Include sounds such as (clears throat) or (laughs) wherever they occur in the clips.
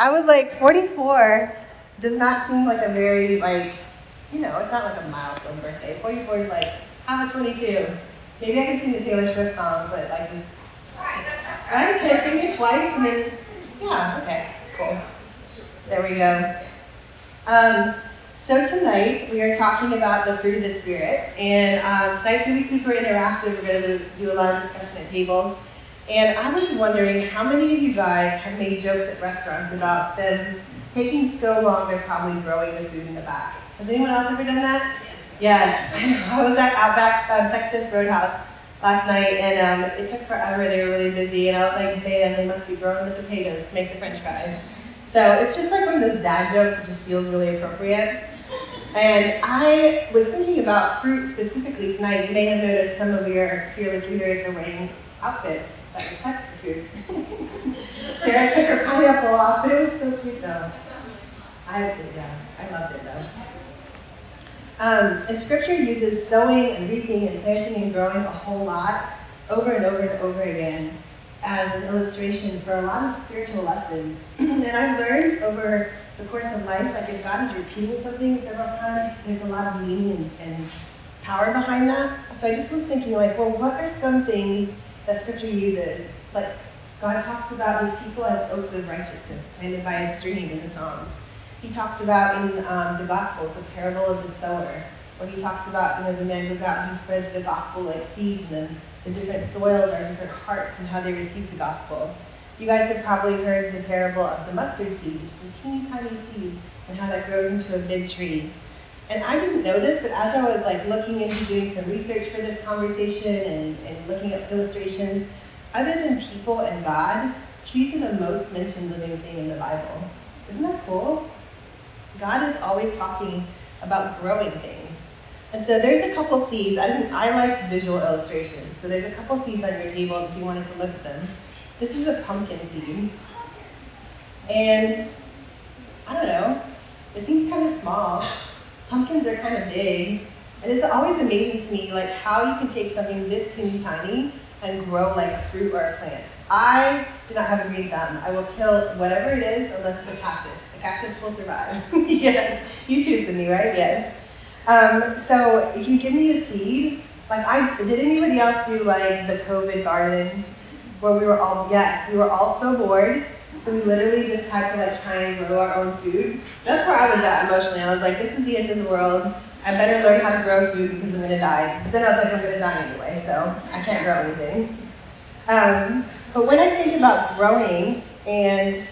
I was like, 44 does not seem like a very, like, you know, it's not like a milestone birthday. 44 is like, I'm a 22. Maybe I can sing the Taylor Swift song, but like just, I can sing it twice and then, yeah, okay, cool. There we go. Um, so tonight we are talking about the fruit of the spirit, and um, tonight's going to be super interactive. We're going to do a lot of discussion at tables. And I was wondering how many of you guys have made jokes at restaurants about them taking so long they're probably growing the food in the back. Has anyone else ever done that? Yes. yes. I was at Outback um, Texas Roadhouse last night, and um, it took forever. They were really busy, and I was like, man, they must be growing the potatoes to make the french fries. So it's just like one of those dad jokes. It just feels really appropriate. And I was thinking about fruit specifically tonight. You may have noticed some of your fearless leaders are wearing outfits that reflect the fruit. Sarah took her pineapple off, but it was so cute though. I yeah, I loved it though. Um, and scripture uses sowing and reaping and planting and growing a whole lot over and over and over again as an illustration for a lot of spiritual lessons. (clears throat) and I've learned over the course of life, like if God is repeating something several times, there's a lot of meaning and, and power behind that. So I just was thinking, like, well, what are some things that Scripture uses? Like, God talks about his people as oaks of righteousness, planted by a stream in the Psalms. He talks about in um, the Gospels the parable of the sower, where he talks about, you know, the man goes out and he spreads the gospel like seeds, and the different soils are different hearts and how they receive the gospel. You guys have probably heard the parable of the mustard seed, which is a teeny tiny seed, and how that grows into a big tree. And I didn't know this, but as I was like looking into doing some research for this conversation and, and looking at illustrations, other than people and God, trees are the most mentioned living thing in the Bible. Isn't that cool? God is always talking about growing things. And so there's a couple seeds. I, I like visual illustrations. So there's a couple seeds on your table if you wanted to look at them. This is a pumpkin seed. And I don't know, it seems kind of small. Pumpkins are kind of big. And it's always amazing to me like how you can take something this teeny tiny and grow like a fruit or a plant. I do not have a green thumb. I will kill whatever it is unless it's a cactus. A cactus will survive. (laughs) yes. You too, Cindy, right? Yes. Um, so if you give me a seed, like I did anybody else do like the COVID garden where we were all yes, we were all so bored. So we literally just had to like try and grow our own food. That's where I was at emotionally. I was like, this is the end of the world. I better learn how to grow food because I'm gonna die. But then I was like, I'm gonna die anyway, so I can't grow anything. Um, but when I think about growing and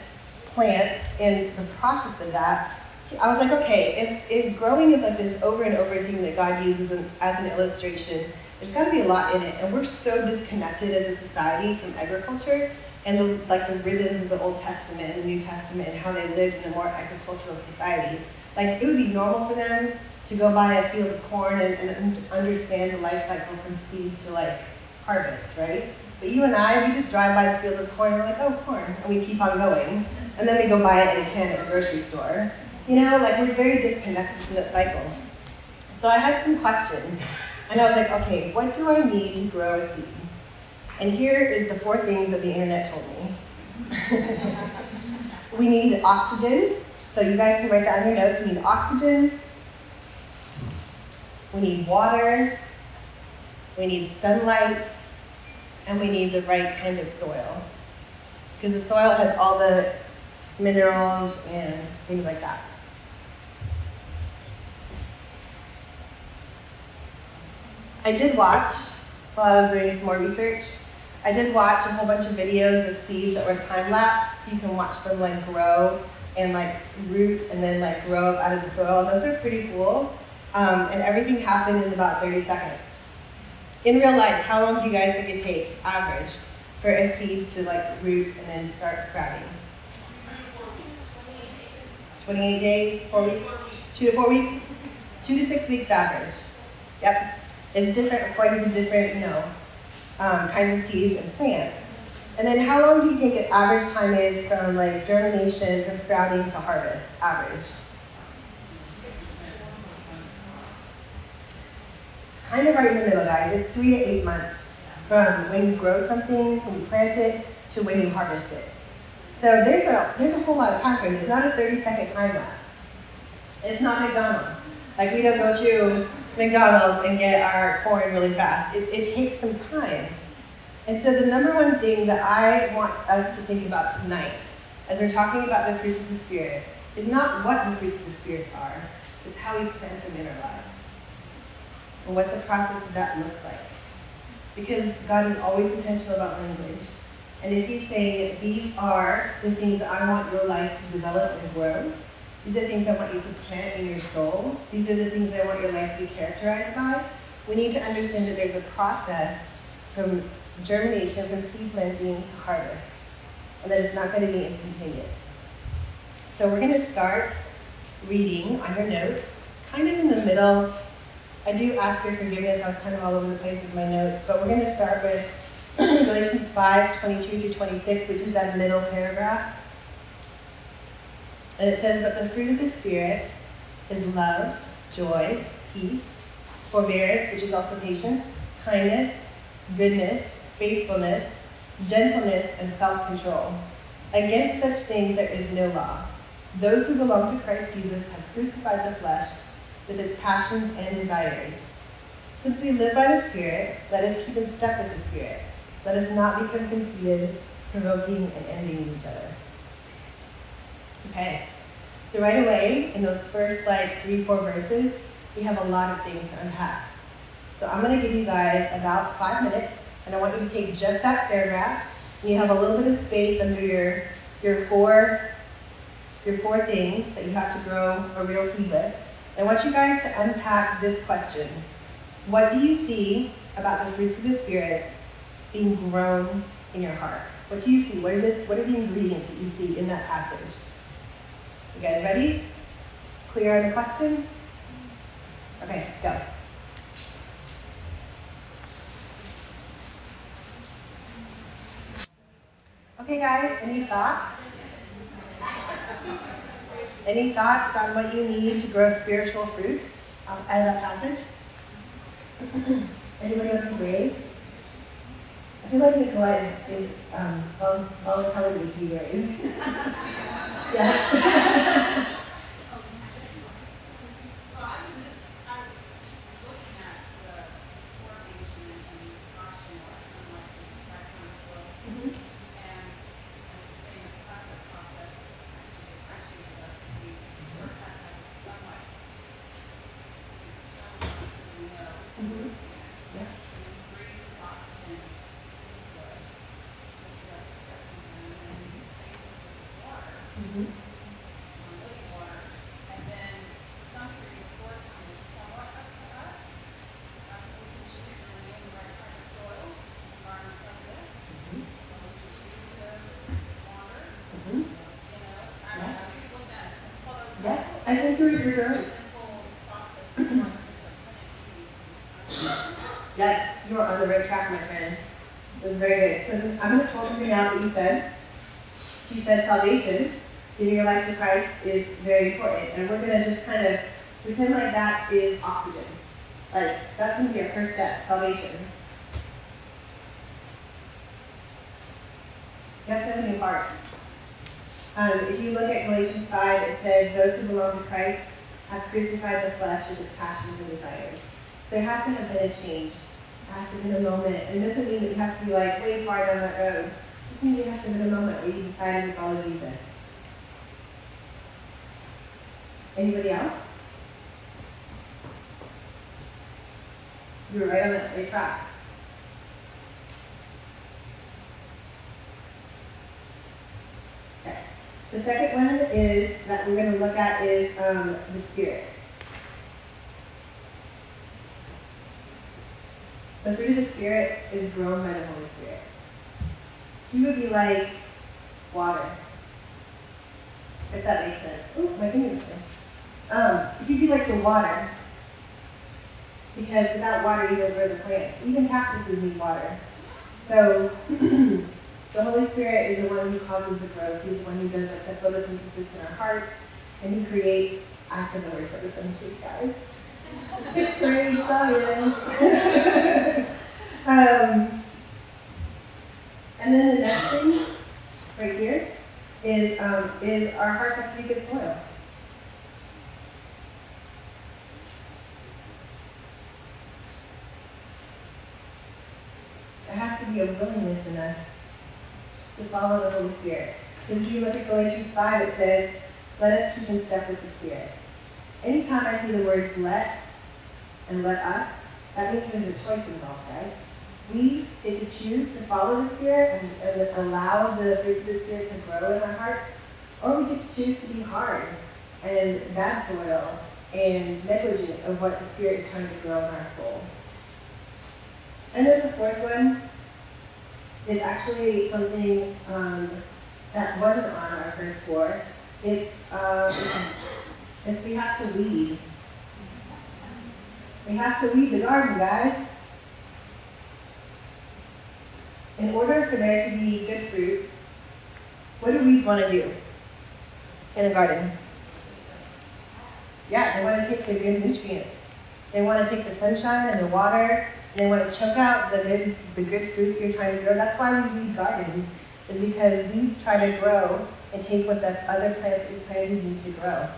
plants and the process of that, I was like, okay, if, if growing is like this over and over thing that God uses as an illustration, there's got to be a lot in it. And we're so disconnected as a society from agriculture and the, like the rhythms of the Old Testament and the New Testament and how they lived in a more agricultural society. Like it would be normal for them to go by a field of corn and, and understand the life cycle from seed to like harvest, right? But you and I, we just drive by the field of corn and we're like, oh, corn, and we keep on going. And then we go buy it in a can at the grocery store. You know, like we're very disconnected from that cycle. So I had some questions, and I was like, okay, what do I need to grow a seed? And here is the four things that the internet told me. we need oxygen, so you guys can write that on your notes. We need oxygen, we need water, we need sunlight, and we need the right kind of soil. Because the soil has all the minerals and things like that. I did watch, while I was doing some more research, I did watch a whole bunch of videos of seeds that were time lapsed, so you can watch them like grow and like root and then like grow up out of the soil. And those are pretty cool. Um, and everything happened in about 30 seconds. In real life, how long do you guys think it takes, average, for a seed to like root and then start sprouting? 28 days, four weeks, two to four weeks, two to six weeks average. Yep. It's different according to different, you know, um, kinds of seeds and plants. And then how long do you think an average time is from like germination, from sprouting to harvest, average? Kind of right in the middle, guys. It's three to eight months from when you grow something, when you plant it, to when you harvest it. So there's a there's a whole lot of time frame. It's not a 30 second time lapse. It's not McDonald's. Like we don't go through McDonald's and get our corn really fast. It, it takes some time. And so the number one thing that I want us to think about tonight, as we're talking about the fruits of the Spirit, is not what the fruits of the Spirit are, it's how we plant them in our lives. And what the process of that looks like. Because God is always intentional about language. And if He's saying these are the things that I want your life to develop and grow, these are things I want you to plant in your soul, these are the things I want your life to be characterized by, we need to understand that there's a process from germination, from seed planting to harvest, and that it's not going to be instantaneous. So we're going to start reading on your notes, kind of in the middle. I do ask your forgiveness. I was kind of all over the place with my notes, but we're going to start with (clears throat) Galatians 5 22 through 26, which is that middle paragraph. And it says, But the fruit of the Spirit is love, joy, peace, forbearance, which is also patience, kindness, goodness, faithfulness, gentleness, and self control. Against such things there is no law. Those who belong to Christ Jesus have crucified the flesh with its passions and desires. Since we live by the Spirit, let us keep in step with the Spirit. Let us not become conceited, provoking, and envying each other. Okay, so right away, in those first like three, four verses, we have a lot of things to unpack. So I'm going to give you guys about five minutes, and I want you to take just that paragraph. And you have a little bit of space under your, your four your four things that you have to grow a real seed with. I want you guys to unpack this question. What do you see about the fruits of the Spirit being grown in your heart? What do you see? What are the, what are the ingredients that you see in that passage? You guys ready? Clear on the question? Okay, go. Okay, guys, any thoughts? Any thoughts on what you need to grow spiritual fruit out of that passage? (clears throat) Anybody want to agree? I feel like Nikolai is, is (laughs) um, (laughs) voluntarily too brave. yeah. Yes, you're on the right track, my friend. It was very good. So I'm going to pull something out that you said. She said salvation, giving your life to Christ is very important. And we're going to just kind of pretend like that is oxygen. Like, that's going to be our first step, salvation. You have to have a new heart. Um, if you look at Galatians 5, it says, Those who belong to Christ have crucified the flesh with its passions and desires. So there has to have been a change. It has to have been a moment. And it doesn't mean that you have to be like way far down that road. It just means there has to have been a moment where you decided to follow Jesus. Anybody else? You were right on that right track. The second one is that we're going to look at is um, the Spirit. The fruit of the Spirit is grown by the Holy Spirit. He would be like water, if that makes sense. Oh, my fingers um, He'd be like the water, because without water, you don't grow the plants. Even cactuses need water. So (clears throat) The Holy Spirit is the one who causes the growth. He's the one who does like, the photosynthesis in our hearts, and He creates. I said the word photosynthesis, guys. Sixth grade science. um, and then the next thing, right here, is, um, is our hearts have to be good soil. There has to be a willingness in us to follow the Holy Spirit. Because if you look at Galatians 5, it says, let us keep in step with the Spirit. Anytime I see the words let and let us, that means there's a choice involved, guys. We get to choose to follow the Spirit and, allow the fruits of the Spirit to grow in our hearts, or we get to choose to be hard and bad soil and negligent of what the Spirit is trying to grow in our soul. And then the fourth one is actually something um, that wasn't on our first floor. It's, um, it's we have to weed. We have to weed the garden, guys. In order for there to be good fruit, what do weeds want to do in a garden? Yeah, they want to take the good nutrients. They want to take the sunshine and the water, they want to choke out the good, the good fruit you're trying to grow. That's why we weed gardens, is because weeds try to grow and take what the other plants we planted need to grow.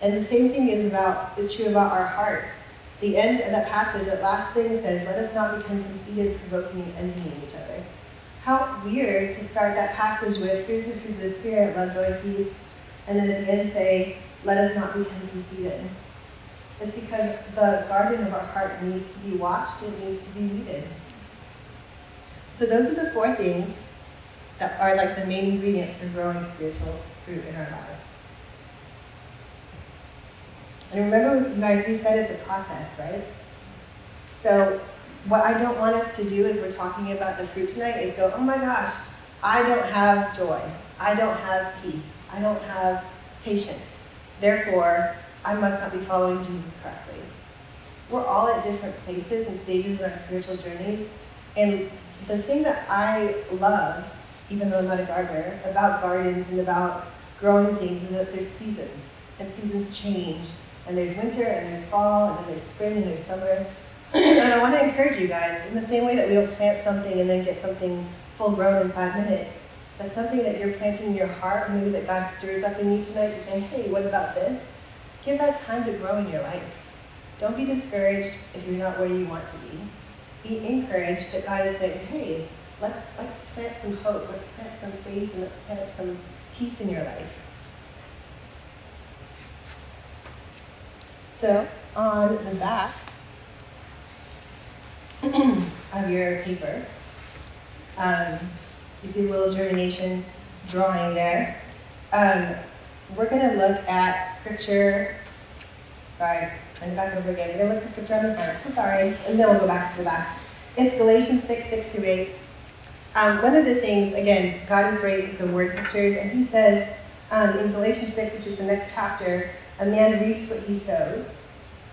And the same thing is about is true about our hearts. The end of that passage, that last thing says, "Let us not become conceited, provoking, and envying each other." How weird to start that passage with, "Here's the fruit of the Spirit: love, joy, peace," and then at the end say, "Let us not become conceited." It's because the garden of our heart needs to be watched. It needs to be weeded. So those are the four things that are like the main ingredients for growing spiritual fruit in our lives. And remember, you guys, we said it's a process, right? So what I don't want us to do as we're talking about the fruit tonight is go, oh my gosh, I don't have joy. I don't have peace. I don't have patience. Therefore, I must not be following Jesus correctly. We're all at different places and stages in our spiritual journeys. And the thing that I love, even though I'm not a gardener, about gardens and about growing things is that there's seasons. And seasons change. And there's winter, and there's fall, and then there's spring, and there's summer. (clears throat) and I want to encourage you guys, in the same way that we don't plant something and then get something full grown in five minutes, that's something that you're planting in your heart, maybe that God stirs up in you tonight to say, hey, what about this? Give that time to grow in your life. Don't be discouraged if you're not where you want to be. Be encouraged that God is saying, hey, let's, let's plant some hope, let's plant some faith, and let's plant some peace in your life. So, on the back (clears throat) of your paper, um, you see a little germination drawing there. Um, we're going to look at scripture. Sorry, I'm back over again. We're going to look at scripture on the front. So sorry. And then we'll go back to the back. It's Galatians 6, 6 through 8. Um, one of the things, again, God is great with the word pictures, and he says um, in Galatians 6, which is the next chapter, a man reaps what he sows.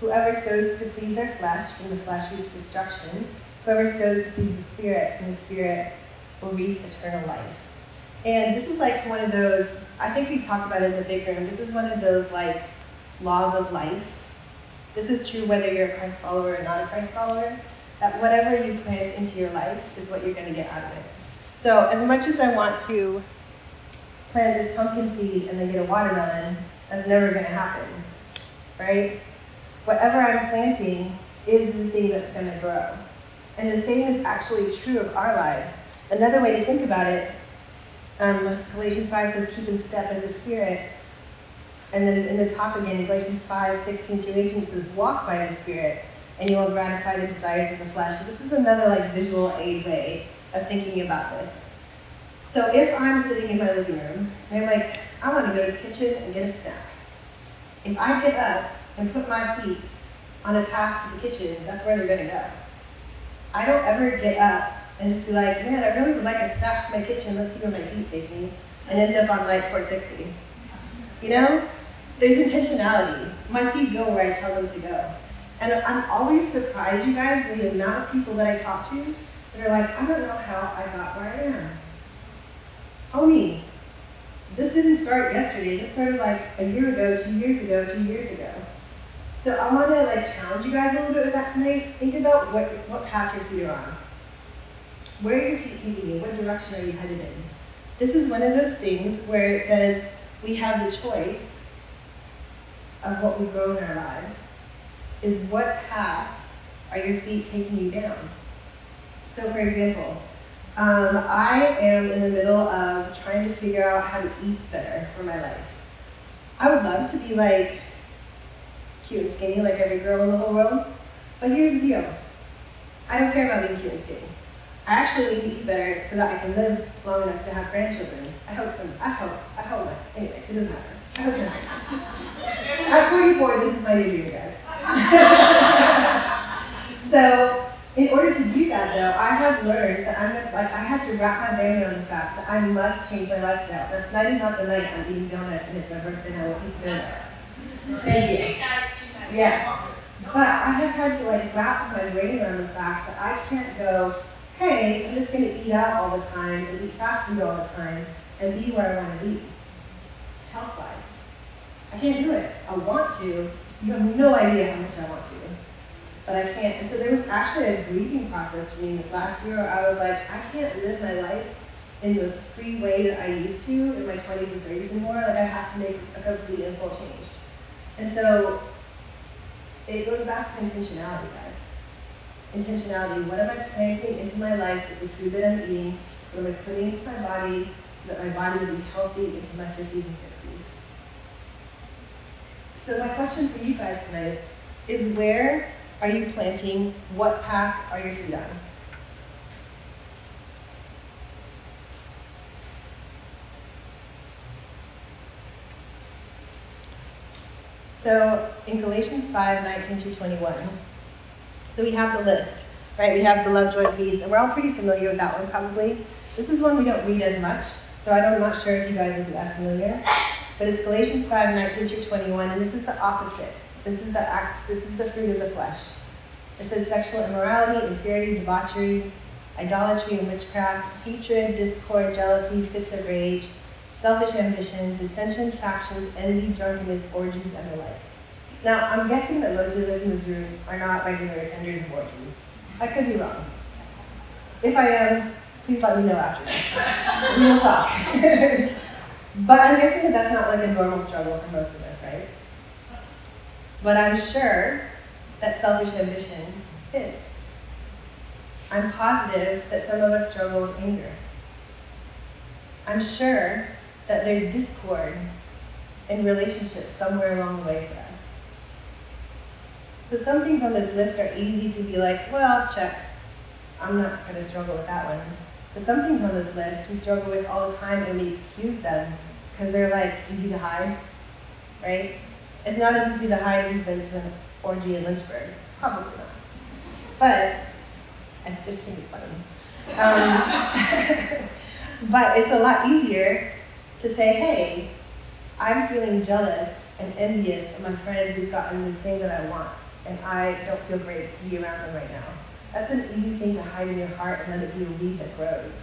Whoever sows to please their flesh, from the flesh reaps destruction. Whoever sows to please the Spirit, from the Spirit will reap eternal life. And this is like one of those, I think we talked about it in the big room. This is one of those like laws of life. This is true whether you're a Christ follower or not a Christ follower. That whatever you plant into your life is what you're going to get out of it. So, as much as I want to plant this pumpkin seed and then get a watermelon, that's never going to happen, right? Whatever I'm planting is the thing that's going to grow. And the same is actually true of our lives. Another way to think about it um, Galatians 5 says, keep in step with the Spirit. And then in the top again, Galatians 5, 16 through 18 says, walk by the Spirit, and you will gratify the desires of the flesh. So this is another like visual aid way of thinking about this. So if I'm sitting in my living room, and I'm like, I want to go to the kitchen and get a snack. If I get up and put my feet on a path to the kitchen, that's where they're going to go. I don't ever get up and just be like, man, I really would like a snack for my kitchen. Let's see where my feet take me, and end up on like 460. You know, there's intentionality. My feet go where I tell them to go, and I'm always surprised, you guys, with the amount of people that I talk to that are like, I don't know how I got where I am. Homie, this didn't start yesterday. This started like a year ago, two years ago, two years ago. So I want to like challenge you guys a little bit with that tonight. Think about what what path your feet are on. Where are your feet taking you? What direction are you headed in? this is one of those things where it says we have the choice of what we grow in our lives. Is what path are your feet taking you down? So, for example, um, I am in the middle of trying to figure out how to eat better for my life. I would love to be like cute and skinny like every girl in the whole world, but here's the deal I don't care about being cute and skinny. I actually need to eat better so that I can live long enough to have grandchildren. I hope some. I hope. I hope not. Anyway, it doesn't matter. I hope. At 44, this is my new dream, guys. (laughs) so, in order to do that, though, I have learned that I'm like I have to wrap my brain around the fact that I must change my lifestyle. Now, tonight is not the night I'm eating donuts and it's my birthday and I will doing it. Thank you. Yeah. But I have had to like wrap my brain around the fact that I can't go hey, I'm just going to eat out all the time and eat fast food all the time and be where I want to be, health wise. I can't do it. I want to. You have no idea how much I want to. But I can't. And so there was actually a grieving process for me this last year where I was like, I can't live my life in the free way that I used to in my 20s and 30s anymore. Like, I have to make a complete and full change. And so it goes back to intentionality, guys intentionality. What am I planting into my life with the food that I'm eating? What am I putting into my body so that my body will be healthy into my 50s and 60s? So my question for you guys tonight is where are you planting? What path are your feet on? So in Galatians 5, 19 through 21, so we have the list, right? We have the love, joy, peace, and we're all pretty familiar with that one probably. This is one we don't read as much, so I'm not sure if you guys would be as familiar. But it's Galatians 5, 19 through 21, and this is the opposite. This is the acts, this is the fruit of the flesh. It says sexual immorality, impurity, debauchery, idolatry and witchcraft, hatred, discord, jealousy, fits of rage, selfish ambition, dissension, factions, envy, drunkenness, orgies, and the like. Now, I'm guessing that most of us in this room are not regular attenders of orgies. I could be wrong. If I am, please let me know after this. we will talk. (laughs) but I'm guessing that that's not like a normal struggle for most of us, right? But I'm sure that selfish ambition is. I'm positive that some of us struggle with anger. I'm sure that there's discord in relationships somewhere along the way for us. So some things on this list are easy to be like, well, check. I'm not going to struggle with that one. But some things on this list we struggle with all the time and we excuse them because they're like easy to hide, right? It's not as easy to hide if you've been to an orgy in Lynchburg. Probably not. But I just think it's funny. Um, (laughs) but it's a lot easier to say, hey, I'm feeling jealous and envious of my friend who's gotten this thing that I want and I don't feel great to be around them right now. That's an easy thing to hide in your heart and let it be a weed that grows,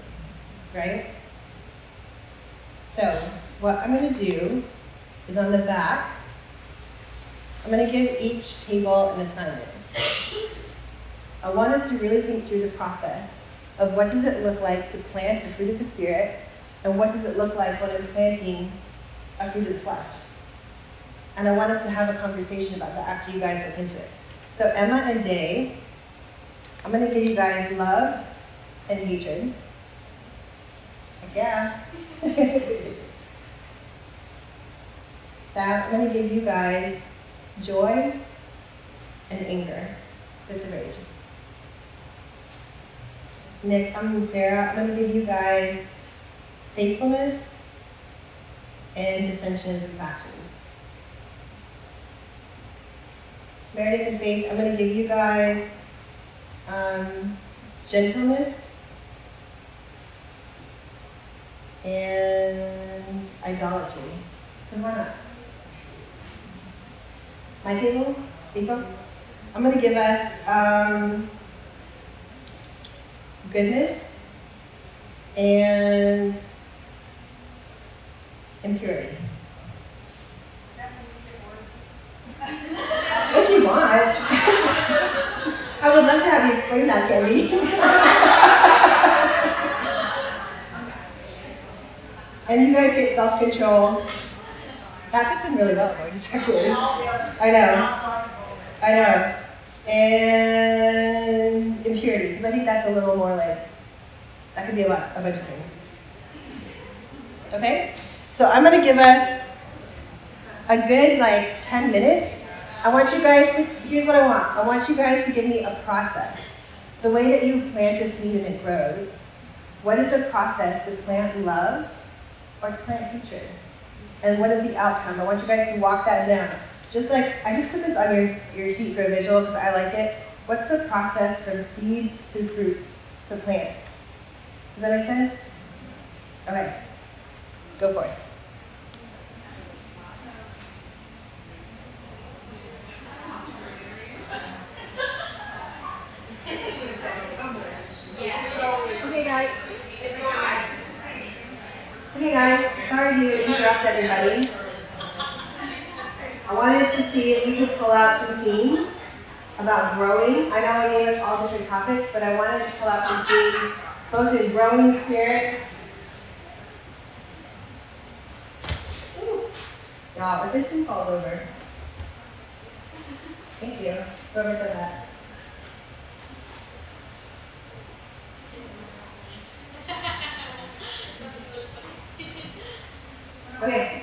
right? So, what I'm going to do is on the back, I'm going to give each table an assignment. I want us to really think through the process of what does it look like to plant the fruit of the Spirit, and what does it look like when I'm planting a fruit of the flesh. And I want us to have a conversation about that after you guys look into it. So Emma and Day, I'm going to give you guys love and hatred. Yeah. (laughs) Sam, I'm going to give you guys joy and anger. That's a rage. Nick, I'm Sarah. I'm going to give you guys faithfulness and dissensions and factions. Meredith and Faith, I'm going to give you guys um, gentleness and idolatry. Because why not? My table, April? I'm going to give us um, goodness and impurity. if you I would love to have you explain that, Candy. And you guys get self-control. That fits in really well, gorgeous, actually. I know. I know. And impurity, because I think that's a little more like, that could be about a bunch of things. Okay? So I'm going to give us a good like 10 minutes. I want you guys to, here's what I want. I want you guys to give me a process. The way that you plant a seed and it grows. What is the process to plant love or plant hatred? And what is the outcome? I want you guys to walk that down. Just like, I just put this on your, your sheet for a visual because I like it. What's the process from seed to fruit to plant? Does that make sense? Okay, go for it. Okay, guys. Okay, guys. Sorry to interrupt everybody. I wanted to see if we could pull out some themes about growing. I know I gave us all different topics, but I wanted to pull out some themes, both in growing spirit. Y'all, but this thing falls over. Thank you. Whoever said that. Okay,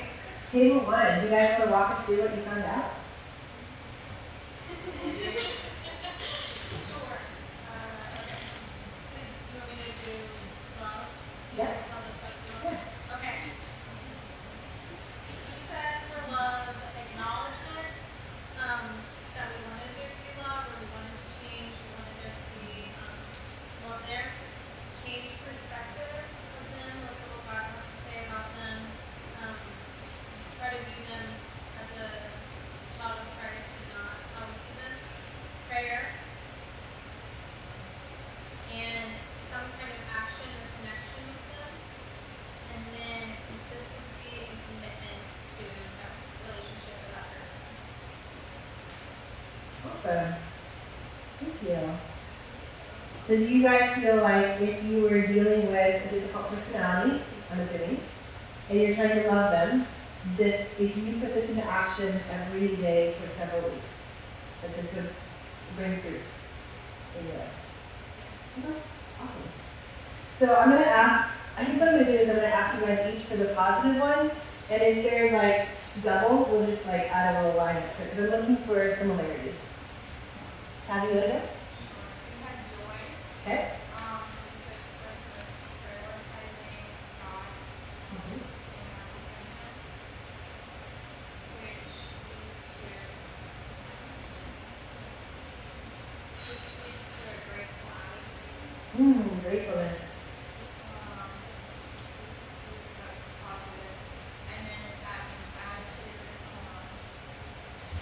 table one. Do you guys want to walk us through what you found out? (laughs) Awesome. Thank you. So do you guys feel like if you were dealing with a difficult personality, I'm assuming, and you're trying to love them, that if you put this into action every day for several weeks, that this would bring fruit in your life? Okay, awesome. So I'm going to ask, I think what I'm going to do is I'm going to ask you guys each for the positive one, and if there's like double, we'll just like add a little line extra, because I'm looking for similarities. Have you with it? Okay. Um, so it starts with prioritizing God Mhm. and which leads to which leads to a grateful attitude. Mm, gratefulness. Um, so this that's the positive. And then that attitude, um,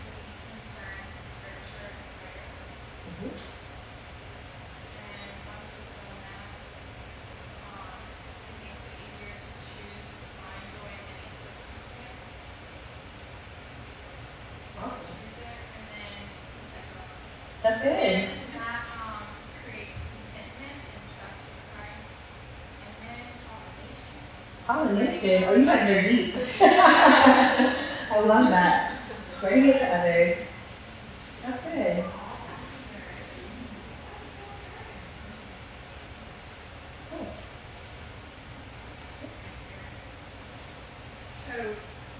we can turn to scripture and prayer. Mhm. And once we've done that, um, it makes it easier to choose to find joy in any circumstance. Awesome. Choose it and then keep going. That's good. Then that um, creates contentment and trust in Christ. And then Oh, pollination. Pollination. Oh, you guys are deep. I love that. Spreading it to others. That's good. Cool. So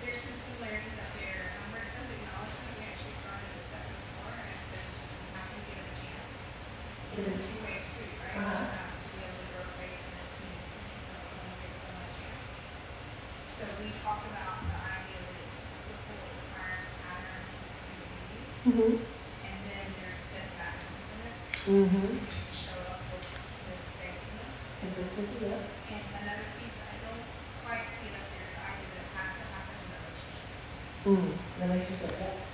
there's some similarities out there. Um, where it says acknowledgement, we actually started a step before, and it says you have to give it a chance. It's a two-way street, right? Uh-huh. Um, to be able to grow faith in this needs to be when someone gives someone a chance. So we talk about the idea that it's biblical, required pattern, it's continued, Mhm. and then there's steadfastness in it. Mhm. You show up with this faithfulness. Consistency. Yeah. And another piece that I don't quite see it up there is the idea that it has to happen in a relationship. Mm. Relationship. Yeah.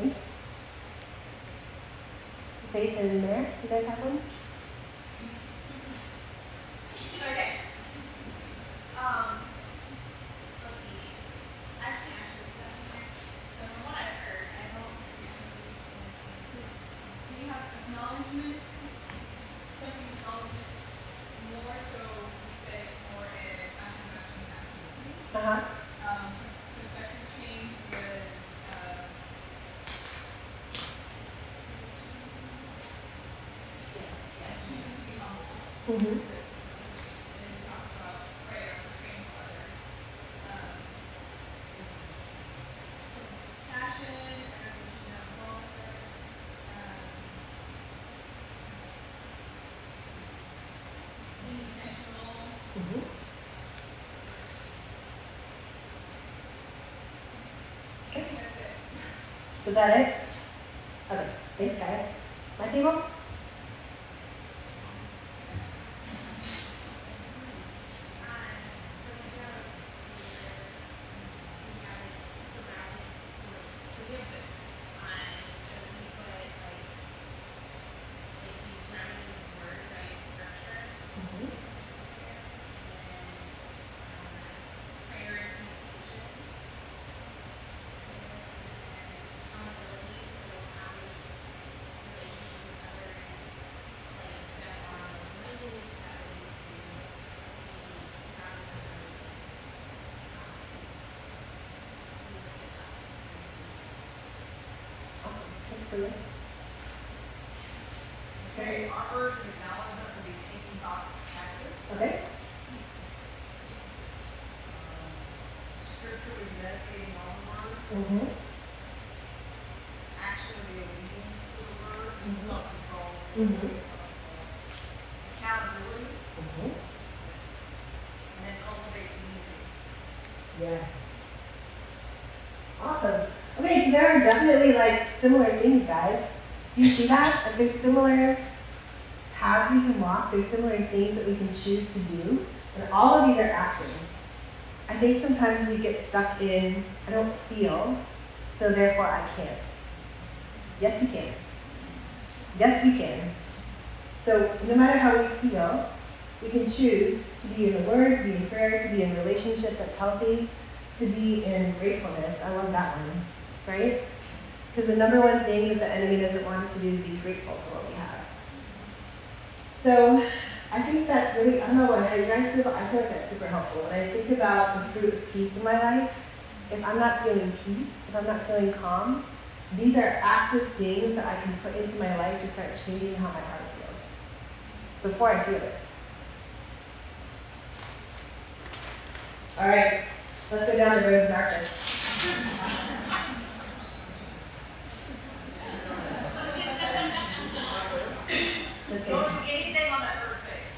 Okay. Faith and merit. Do you guys have one? Okay. Um, let's see. I can actually step in there. So from what I've heard, I don't. You have Mm-hmm. And then we talked about prayer for praying for others. Um, Passion, everyone should have involved with it. Um, Being Mm-hmm. That's. Was that it? Okay, thanks guys. My table? Um, so we have, we have it surrounded, so like, so we have books on, so we put like, like we surrounded with words, right, scripture, Mm-hmm. and then, um, prayer and communication. And then accountability, so how we relationships with others, like that are limited, that we use, we surround others, um, to lift it up. Awesome, for that. Okay, our version of acknowledgement would be taking thoughts captive. Okay, Um, Scripture would be meditating on the word. mm-hmm, Action would be obedience to the word. This is Mhm. self-control. Mhm. Self-control. Accountability, mm-hmm, and then cultivate community. yes. Awesome. Okay, so there are definitely like similar things, guys. Do you see that? Like there's similar paths we can walk, there's similar things that we can choose to do, and all of these are actions. I think sometimes we get stuck in, I don't feel, so therefore I can't. Yes, you can. Yes, we can. So no matter how we feel, we can choose to be in the Word, to be in prayer, to be in a relationship that's healthy, to be in gratefulness. I love that one, right? Because the number one thing that the enemy doesn't want us to do is be grateful for what we have. So I think that's really, I don't know what, how you guys feel, but I feel like that's super helpful. When I think about the fruit of peace in my life, if I'm not feeling peace, if I'm not feeling calm, these are active things that I can put into my life to start changing how my heart feels before I feel it. All right, let's go down the road to darkness. (laughs)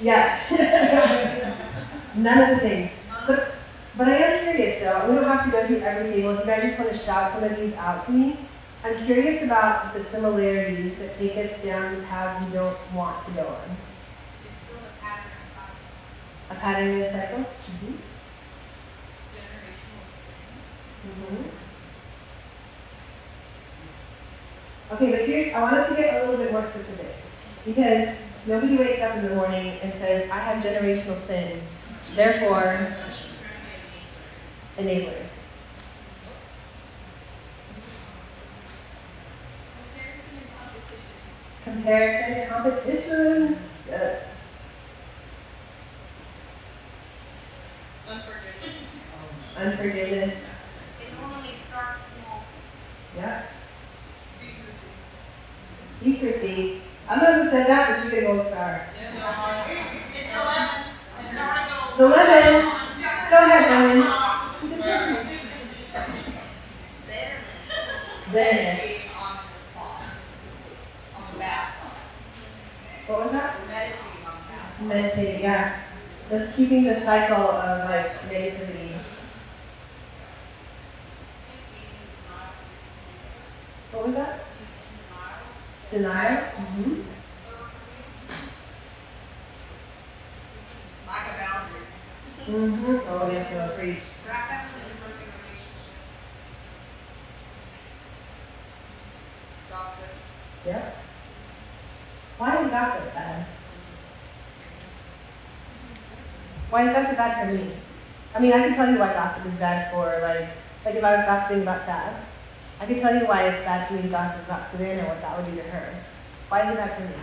Yes. (laughs) None of the things. But, but I am curious though, we don't have to go through every table. If you guys just want to shout some of these out to me, I'm curious about the similarities that take us down paths we don't want to go on. It's still a pattern of cycle, A pattern and a cycle? Mm-hmm. generational sin. Mm-hmm. Okay, but here's, I want us to get a little bit more specific. Because nobody wakes up in the morning and says, I have generational sin, therefore, It's around the enablers. Comparison and competition. Competition, yes. Unforgiveness. Unforgiveness, It normally starts small. yeah. Secrecy. Secrecy, I don't know who said that, but you get a gold star. It's eleven. She's already going. It's eleven. Go ahead, Ellen. Bitterness. Meditating on the thoughts, on the bad thoughts. What was that? Meditating on thoughts. Meditating, yes. The, keeping the cycle of like negativity. What was that? Denial. Mm-hmm. Lack of boundaries. Mm-hmm. Oh, yes, no, preach. Wrap that with imperfect relationships. Gossip. Yeah. Why is gossip bad? Why is gossip bad for me? I mean, I can tell you why gossip is bad for, like, like if I was gossiping about Sad, I can tell you why it's bad for me to gossip about Savannah, what that would do to her. Why is it bad for me?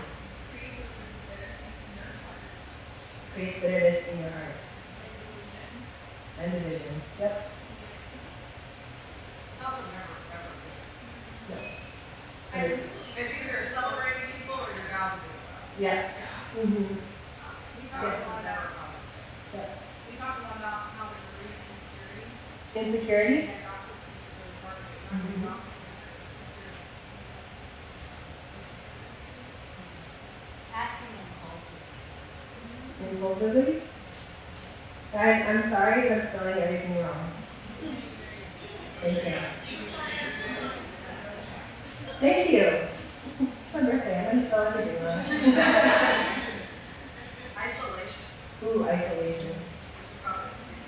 Creates bitterness in your heart and division. Yep. It's also never, ever good. No. Because either you're celebrating people or you're gossiping about them. Yeah. Mm-hmm. We That was Yeah. the one that, Yeah. we talked a lot about how they were rooted in security. Insecurity? Acting impulsively. Impulsively? Guys, I'm sorry, I'm spelling everything wrong. Thank you. Thank you. It's my birthday, I'm gonna spell everything wrong. Isolation, Ooh, isolation. which is probably the same.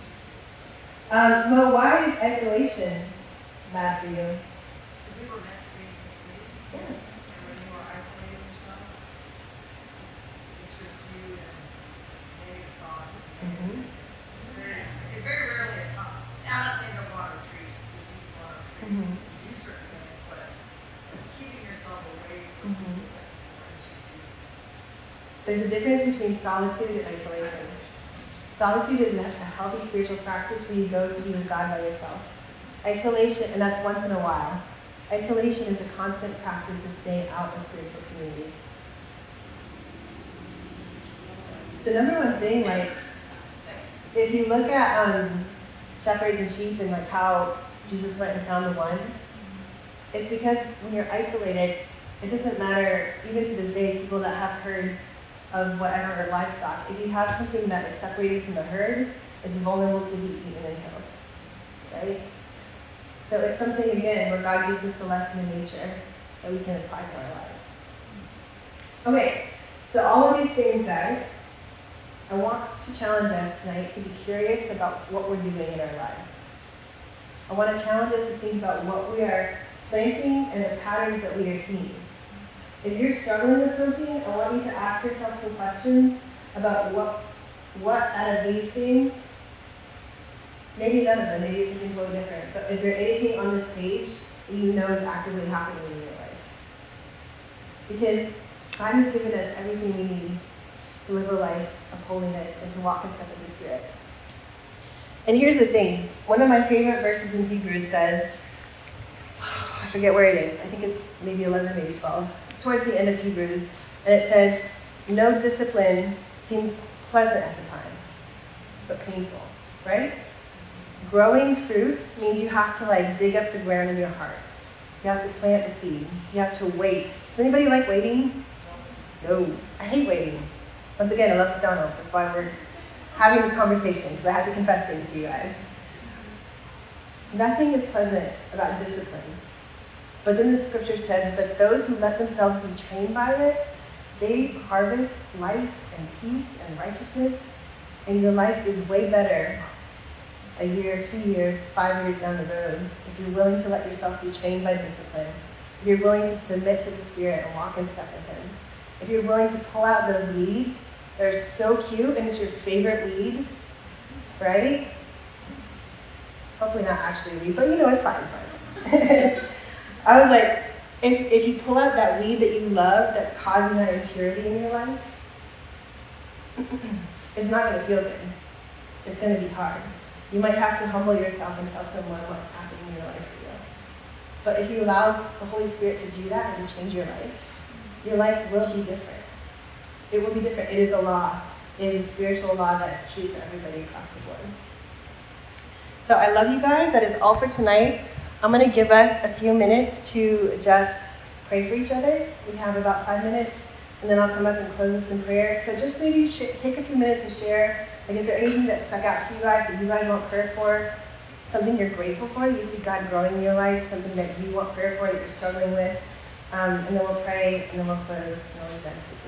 Um, Mo, why is isolation bad for you? Because we were meant to be free, Yes. and when you are isolating yourself, it's just you and negative thoughts. and Mm-hmm. It's very, it's very rarely a. Now, I'm not saying go go on a retreat, because you can go on a retreat, Mhm. and do certain things, but keeping yourself away from Mhm. people that can bring you. There's a difference between solitude and isolation. Solitude is a a healthy spiritual practice where you go to be with God by yourself. Isolation, and that's once in a while. Isolation is a constant practice of staying out of spiritual community. The number one thing, like, if you look at um, shepherds and sheep and like how Jesus went and found the one, it's because when you're isolated, it doesn't matter, even to this day, people that have herds of whatever livestock, if you have something that is separated from the herd, it's vulnerable to be eaten and killed. Right? So it's something, again, where God gives us the lesson in nature that we can apply to our lives. Okay, so all of these things, guys, I want to challenge us tonight to be curious about what we're doing in our lives. I want to challenge us to think about what we are planting and the patterns that we are seeing. If you're struggling with something, I want you to ask yourself some questions about what, what out of these things, maybe none of them, maybe something totally different, but is there anything on this page that you know is actively happening in your life? Because God has given us everything we need to live a life of holiness and to walk in step with the Spirit. And here's the thing one of my favorite verses in Hebrews says, I forget where it is, I think it's maybe 11, maybe 12. It's towards the end of Hebrews, and it says, No discipline seems pleasant at the time, but painful, right? Growing fruit means you have to like dig up the ground in your heart. You have to plant the seed. You have to wait. Does anybody like waiting? No. I hate waiting. Once again, I love McDonald's. That's why we're having this conversation, because I have to confess things to you guys. Nothing is pleasant about discipline. But then the scripture says, But those who let themselves be trained by it, they harvest life and peace and righteousness, and your life is way better a year, two years, five years down the road if you're willing to let yourself be trained by discipline, if you're willing to submit to the Spirit and walk in step with Him, if you're willing to pull out those weeds that are so cute and it's your favorite weed, right? Hopefully not actually weed, but you know, it's fine, it's fine. (laughs) I was like, if, if you pull out that weed that you love that's causing that impurity in your life, (clears throat) it's not going to feel good. It's going to be hard. You might have to humble yourself and tell someone what's happening in your life for you. But if you allow the Holy Spirit to do that and to change your life, your life will be different. It will be different. It is a law. It is a spiritual law that is true for everybody across the board. So I love you guys. That is all for tonight. I'm going to give us a few minutes to just pray for each other. We have about five minutes, and then I'll come up and close this in prayer. So just maybe sh- take a few minutes and share. Like, is there anything that stuck out to you guys that you guys want prayer for? Something you're grateful for? You see God growing in your life? Something that you want prayer for that you're struggling with? Um, and then we'll pray, and then we'll close, and then we'll be done.